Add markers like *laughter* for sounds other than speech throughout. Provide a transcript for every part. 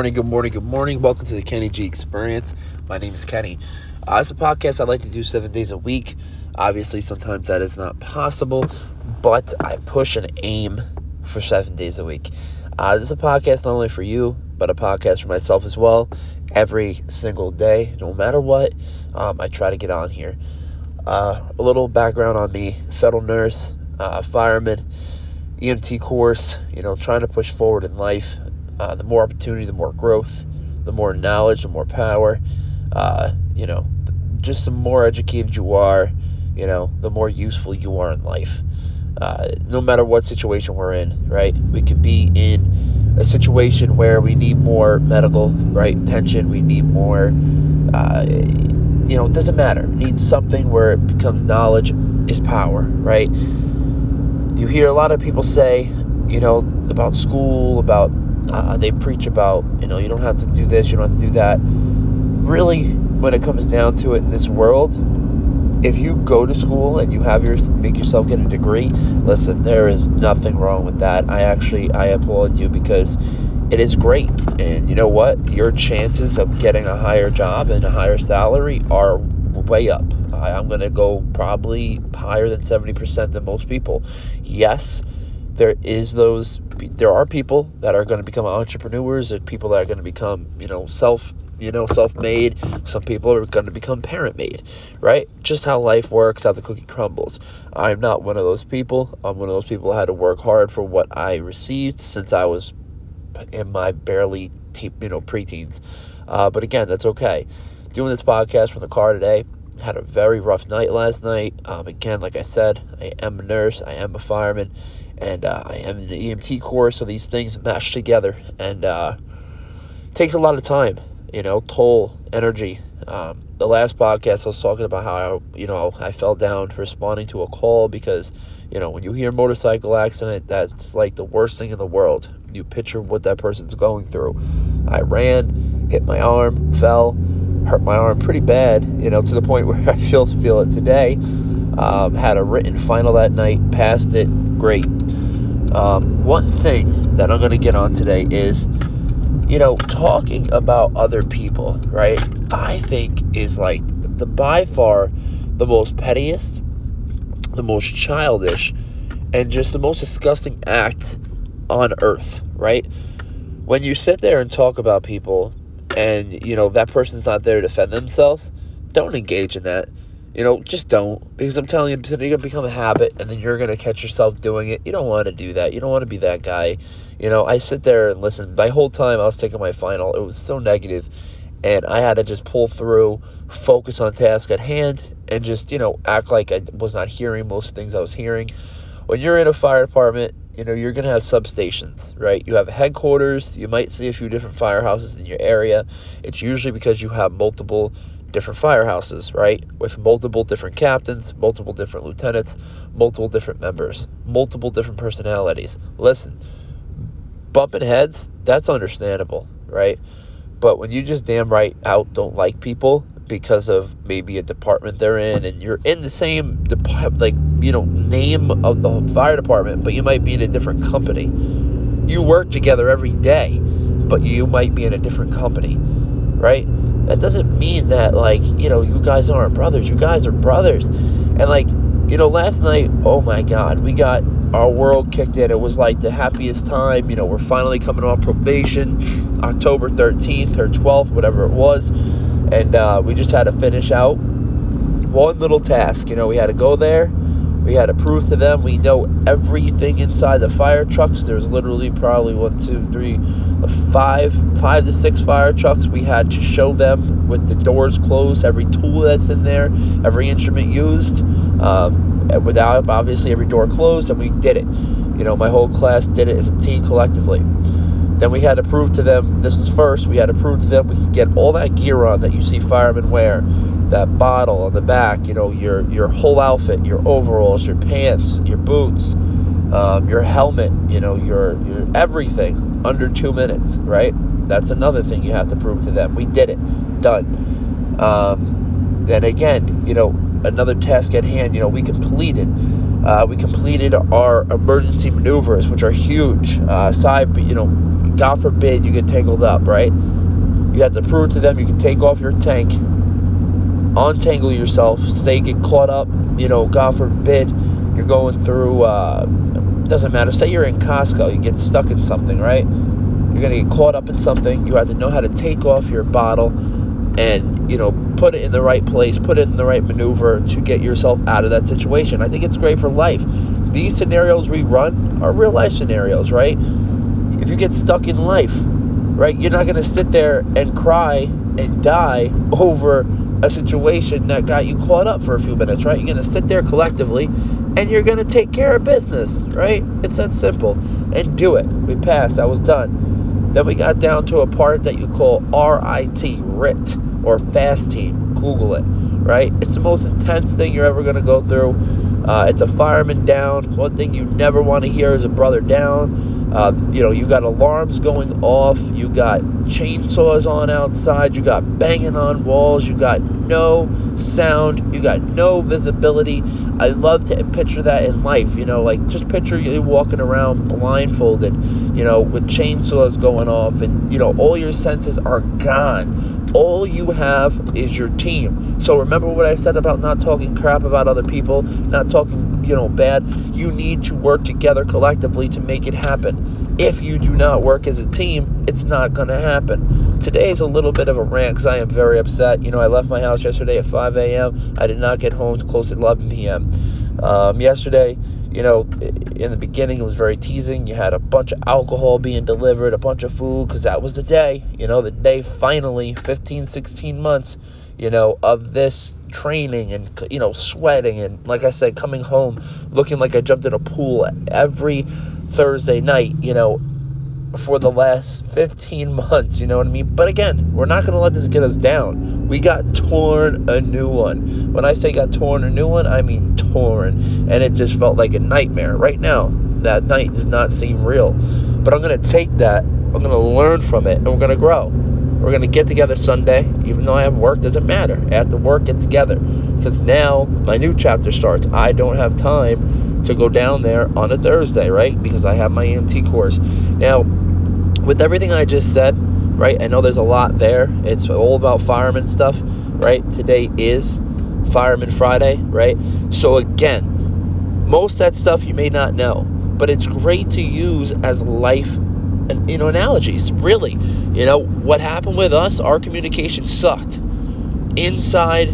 Good morning, good morning, good morning. Welcome to the Kenny G Experience. My name is Kenny. Uh, it's a podcast I like to do seven days a week. Obviously, sometimes that is not possible, but I push and aim for seven days a week. Uh, this is a podcast not only for you, but a podcast for myself as well. Every single day, no matter what, um, I try to get on here. Uh, a little background on me federal nurse, uh, fireman, EMT course, you know, trying to push forward in life. Uh, the more opportunity, the more growth, the more knowledge, the more power. Uh, you know, just the more educated you are, you know, the more useful you are in life. Uh, no matter what situation we're in, right? We could be in a situation where we need more medical, right? Attention. We need more. Uh, you know, it doesn't matter. We need something where it becomes knowledge is power, right? You hear a lot of people say, you know, about school, about uh, they preach about, you know, you don't have to do this, you don't have to do that. Really, when it comes down to it in this world, if you go to school and you have your make yourself get a degree, listen, there is nothing wrong with that. I actually I applaud you because it is great. And you know what? Your chances of getting a higher job and a higher salary are way up. I, I'm going to go probably higher than 70% than most people. Yes, there is those there are people that are going to become entrepreneurs and people that are going to become you know self you know self-made. Some people are going to become parent-made right? Just how life works how the cookie crumbles. I'm not one of those people. I'm one of those people who had to work hard for what i received since i was in my barely you know preteens. Uh, but again that's okay. Doing this podcast from the car today had a very rough night last night. Um, again like i said i am a nurse i am a fireman and uh, I am in the EMT course, so these things mesh together, and uh, takes a lot of time, you know, toll, energy. Um, the last podcast I was talking about how I, you know I fell down responding to a call because you know when you hear motorcycle accident, that's like the worst thing in the world. You picture what that person's going through. I ran, hit my arm, fell, hurt my arm pretty bad, you know, to the point *laughs* where I feel feel it today. Um, had a written final that night, passed it, great. Um, one thing that I'm going to get on today is, you know, talking about other people, right? I think is like the by far the most pettiest, the most childish, and just the most disgusting act on earth, right? When you sit there and talk about people and, you know, that person's not there to defend themselves, don't engage in that you know, just don't. Because I'm telling you, it's going to become a habit, and then you're going to catch yourself doing it. You don't want to do that. You don't want to be that guy. You know, I sit there and listen. My whole time I was taking my final, it was so negative, and I had to just pull through, focus on task at hand, and just, you know, act like I was not hearing most things I was hearing. When you're in a fire department, you know, you're going to have substations, right? You have headquarters. You might see a few different firehouses in your area. It's usually because you have multiple different firehouses, right? With multiple different captains, multiple different lieutenants, multiple different members, multiple different personalities. Listen, bumping heads, that's understandable, right? But when you just damn right out don't like people because of maybe a department they're in and you're in the same like you know name of the fire department but you might be in a different company you work together every day but you might be in a different company right that doesn't mean that like you know you guys aren't brothers. You guys are brothers. And like you know last night oh my god we got our world kicked in. It was like the happiest time. You know we're finally coming off probation october 13th or 12th whatever it was. And uh, we just had to finish out one little task. You know we had to go there we had to prove to them we know everything inside the fire trucks. There's literally probably one two three five five to six fire trucks. We had to show them with the doors closed every tool that's in there every instrument used um, without obviously every door closed and we did it. You know my whole class did it as a team collectively then we had to prove to them this is first we had to prove to them we could get all that gear on that you see firemen wear that bottle on the back you know your your whole outfit your overalls your pants your boots um, your helmet you know your your everything under two minutes, right? That's another thing you have to prove to them. We did it. Done. Um, then again, you know, another task at hand, you know, we completed. Uh, we completed our emergency maneuvers, which are huge. Uh, side, you know, God forbid you get tangled up, right? You have to prove to them you can take off your tank, untangle yourself, say get caught up, you know, God forbid you're going through, uh, doesn't matter. Say you're in Costco, you get stuck in something, right? You're to get caught up in something. You have to know how to take off your bottle and, you know, put it in the right place, put it in the right maneuver to get yourself out of that situation. I think it's great for life. These scenarios we run are real life scenarios, right? If you get stuck in life, right, you're not going to sit there and cry and die *laughs* over a situation that got you caught up for a few minutes, right? You're going to sit there collectively and you're going to take care of business, right? It's that simple. And do it. We passed. I was done. Then we got down to a part that you call RIT, RIT, or fast team. Google it, right? It's the most intense thing you're ever going to go through. Uh, it's a fireman down. One thing you never want to hear is a brother down. Uh, you know, you got alarms going off. You got chainsaws on outside. You got banging on walls. You got no sound. You got no visibility. I love to picture that in life. You know, like just picture you walking around blindfolded, you know, with chainsaws going off, and you know, all your senses are gone all you have is your team. So remember what I said about not talking crap about other people, not talking, you know, bad. You need to work together collectively to make it happen. If you do not work as a team, it's not going to happen. Today is a little bit of a rant because I am very upset. You know, I left my house yesterday at 5 a.m. I did not get home close to 11 p.m. Um, yesterday, you know, in the beginning it was very teasing. You had a bunch of alcohol being delivered, a bunch of food, because that was the day, you know, the day finally, 15, 16 months, you know, of this training and, you know, sweating. And like I said, coming home looking like I jumped in a pool every Thursday night, you know, for the last 15 months, you know what I mean? But again, we're not going to let this get us down. We got torn a new one. When I say got torn a new one, I mean torn. And it just felt like a nightmare. Right now, that night does not seem real. But I'm going to take that, I'm going to learn from it, and we're going to grow. We're going to get together Sunday, even though I have work, doesn't matter. After work, get together. Because now my new chapter starts. I don't have time to go down there on a Thursday, right? Because I have my EMT course. Now, with everything I just said, right? I know there's a lot there. It's all about fireman stuff, right? Today is Fireman Friday, right? So again, most that stuff you may not know, but it's great to use as life and you know analogies. Really, you know what happened with us? Our communication sucked. Inside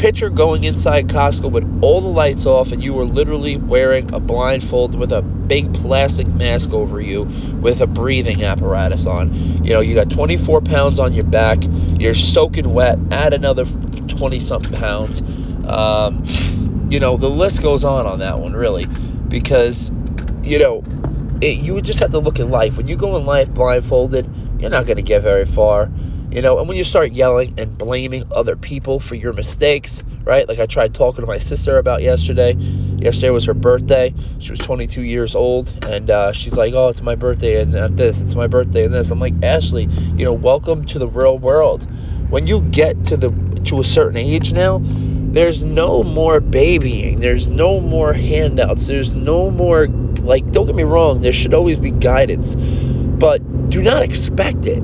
picture going inside Costco with all the lights off and you were literally wearing a blindfold with a big plastic mask over you with a breathing apparatus on. You know, you got 24 pounds on your back, you're soaking wet, add another 20 something pounds. Um, you know, the list goes on on that one, really, because, you know, it, you would just have to look at life. When you go in life blindfolded, you're not going to get very far. You know, and when you start yelling and blaming other people for your mistakes, right? Like I tried talking to my sister about yesterday. Yesterday was her birthday. She was 22 years old, and uh, she's like, "Oh, it's my birthday and this. It's my birthday and this." I'm like, Ashley, you know, welcome to the real world. When you get to the to a certain age now, there's no more babying. There's no more handouts. There's no more like. Don't get me wrong. There should always be guidance, but do not expect it.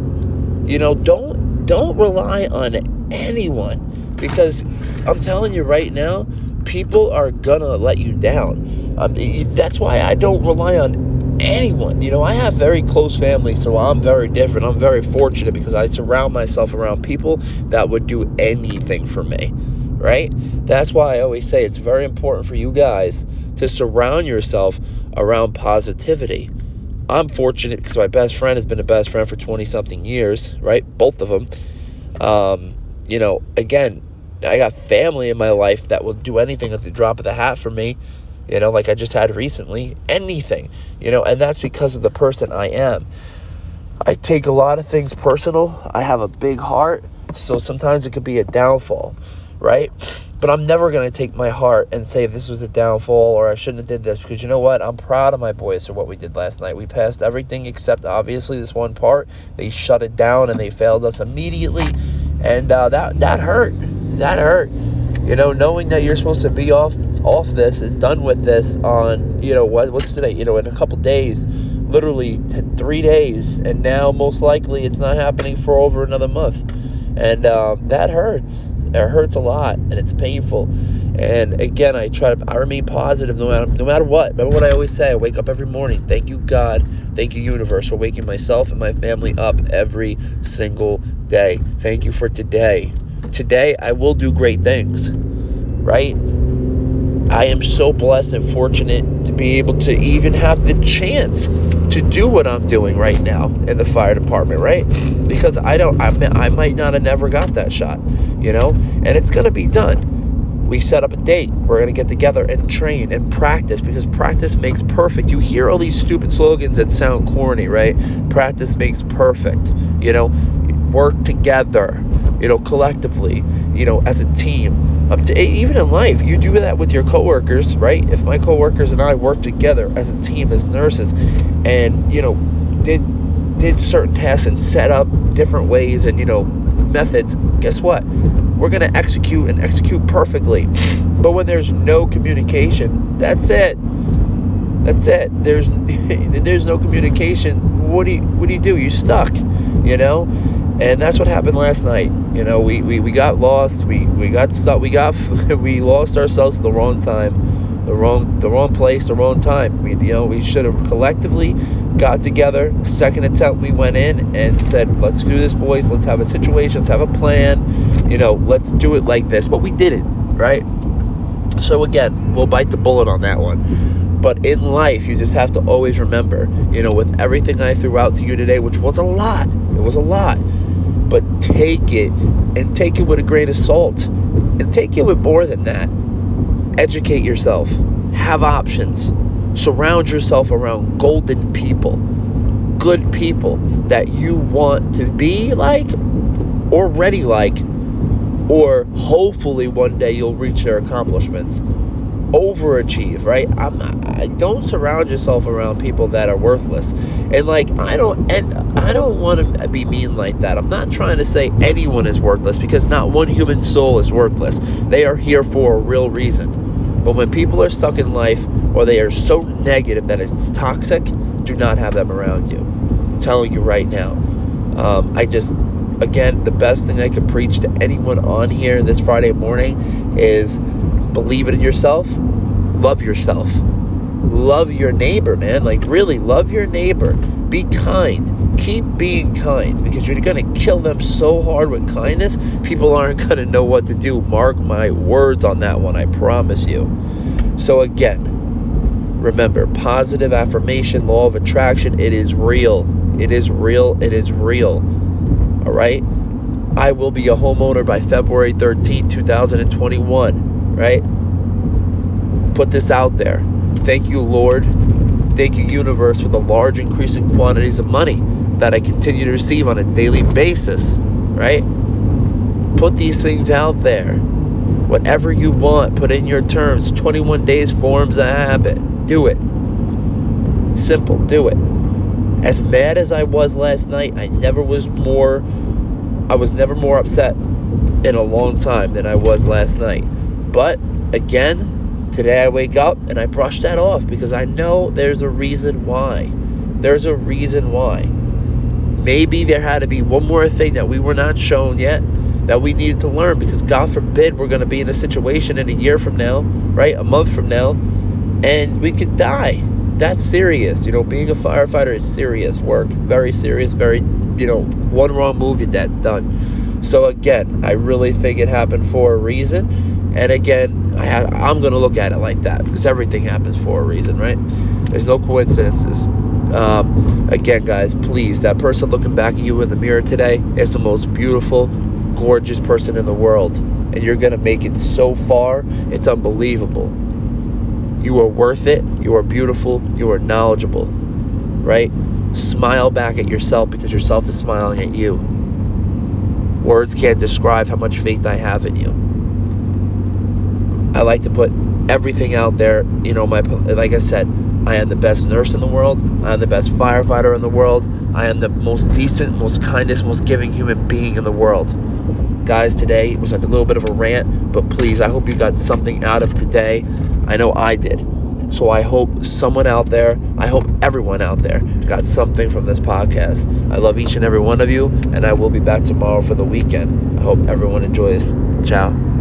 You know, don't don't rely on anyone because I'm telling you right now, people are gonna let you down. Um, that's why I don't rely on anyone. You know, I have very close family, so I'm very different. I'm very fortunate because I surround myself around people that would do anything for me, right? That's why I always say it's very important for you guys to surround yourself around positivity. I'm fortunate because my best friend has been a best friend for 20 something years, right? Both of them. Um, you know, again, I got family in my life that will do anything at the drop of the hat for me, you know, like I just had recently. Anything, you know, and that's because of the person I am. I take a lot of things personal. I have a big heart, so sometimes it could be a downfall, right? But I'm never going to take my heart and say this was a downfall or I shouldn't have did this because you know what? I'm proud of my boys for what we did last night. We passed everything except obviously this one part. They shut it down and they failed us immediately, and uh, that that hurt. That hurt. You know, knowing that you're supposed to be off off this and done with this on, you know, what what's today? You know, in a couple days, literally three days, and now most likely it's not happening for over another month, and um, that hurts. It hurts a lot, and it's painful. And again, I try to I remain positive no matter no matter what. Remember what I always say: I wake up every morning. Thank you, God. Thank you, universe, for waking myself and my family up every single day. Thank you for today. Today, I will do great things. Right? I am so blessed and fortunate be able to even have the chance to do what I'm doing right now in the fire department, right? Because I don't, I, I might not have never got that shot, you know, and it's gonna be done. We set up a date. We're gonna get together and train and practice because practice makes perfect. You hear all these stupid slogans that sound corny, right? Practice makes perfect. You know, work together. You know, collectively. You know, as a team. Up to even in life you do that with your coworkers right? If my coworkers and i work together as a team as nurses and you know did did certain tasks and set up different ways and you know methods guess what? We're to execute and execute perfectly. But when there's no communication that's it. That's it. There's *laughs* there's no communication. What do you what do you do? You stuck you know and that's what happened last night. You know, we, we, we got lost. We we got stuck. We got *laughs* we lost ourselves the wrong time, the wrong the wrong place, the wrong time. We you know we should have collectively got together. Second attempt, we went in and said, "Let's do this, boys. Let's have a situation. Let's have a plan. You know, let's do it like this." But we didn't, right? So again, we'll bite the bullet on that one. But in life, you just have to always remember, you know, with everything I threw out to you today, which was a lot, it was a lot. But take it and take it with a grain of salt. And take it with more than that. Educate yourself, have options, surround yourself around golden people, good people that you want to be like or ready like, or hopefully one day you'll reach their accomplishments overachieve, right? I'm I don't surround yourself around people that are worthless. And like I don't and I don't want to be mean like that. I'm not trying to say anyone is worthless because not one human soul is worthless. They are here for a real reason. But when people are stuck in life or they are so negative that it's toxic, do not have them around you. I'm telling you right now. Um, I just again, the best thing I could preach to anyone on here this Friday morning is believe it in yourself, love yourself. Love your neighbor, man. Like, really, love your neighbor. Be kind. Keep being kind because you're going to kill them so hard with kindness, people aren't going to know what to do. Mark my words on that one, I promise you. So, again, remember positive affirmation, law of attraction, it is real. It is real. It is real. All right? I will be a homeowner by February 13, 2021 right? Put this out there. Thank you, Lord. Thank you, universe, for the large increasing quantities of money that I continue to receive on a daily basis, right? Put these things out there. Whatever you want, put in your terms. 21 days forms a habit. Do it. Simple, do it. As mad as I was last night, I never was more I was never more upset in a long time than I was last night. But again, today I wake up and I brush that off because I know there's a reason why. There's a reason why. Maybe there had to be one more thing that we were not shown yet that we needed to learn because God forbid we're going to be in a situation in a year from now, right? A month from now, and we could die. That's serious. You know, being a firefighter is serious work. Very serious, very, you know, one wrong move, you're dead, done. So again, I really think it happened for a reason and again, I have, I'm going to look at it like that because everything happens for a reason, right? There's no coincidences. Um, again, guys, please, that person looking back at you in the mirror today is the most beautiful, gorgeous person in the world. And you're going to make it so far, it's unbelievable. You are worth it. You are beautiful. You are knowledgeable, right? Smile back at yourself because yourself is smiling at you. Words can't describe how much faith I have in you. I like to put everything out there. You know, my like I said, I am the best nurse in the world. I am the best firefighter in the world. I am the most decent, most kindest, most giving human being in the world. Guys, today was a little bit of a rant, but please, I hope you got something out of today. I know I did. So I hope someone out there, I hope everyone out there got something from this podcast. I love each and every one of you, and I will be back tomorrow for the weekend. I hope everyone enjoys. Ciao.